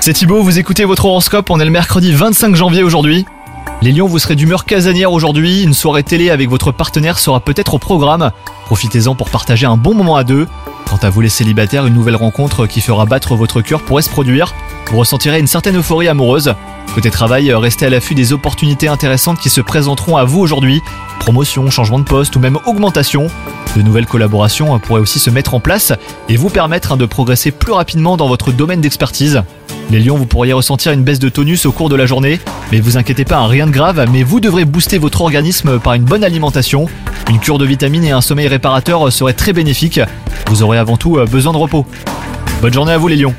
C'est Thibaut, vous écoutez votre horoscope, on est le mercredi 25 janvier aujourd'hui. Les lions, vous serez d'humeur casanière aujourd'hui, une soirée télé avec votre partenaire sera peut-être au programme. Profitez-en pour partager un bon moment à deux. Quant à vous les célibataires, une nouvelle rencontre qui fera battre votre cœur pourrait se produire. Vous ressentirez une certaine euphorie amoureuse. Côté travail, restez à l'affût des opportunités intéressantes qui se présenteront à vous aujourd'hui. Promotion, changement de poste ou même augmentation. De nouvelles collaborations pourraient aussi se mettre en place et vous permettre hein, de progresser plus rapidement dans votre domaine d'expertise. Les lions, vous pourriez ressentir une baisse de tonus au cours de la journée, mais vous inquiétez pas, hein, rien de grave, mais vous devrez booster votre organisme par une bonne alimentation. Une cure de vitamines et un sommeil réparateur seraient très bénéfiques. Vous aurez avant tout euh, besoin de repos. Bonne journée à vous les lions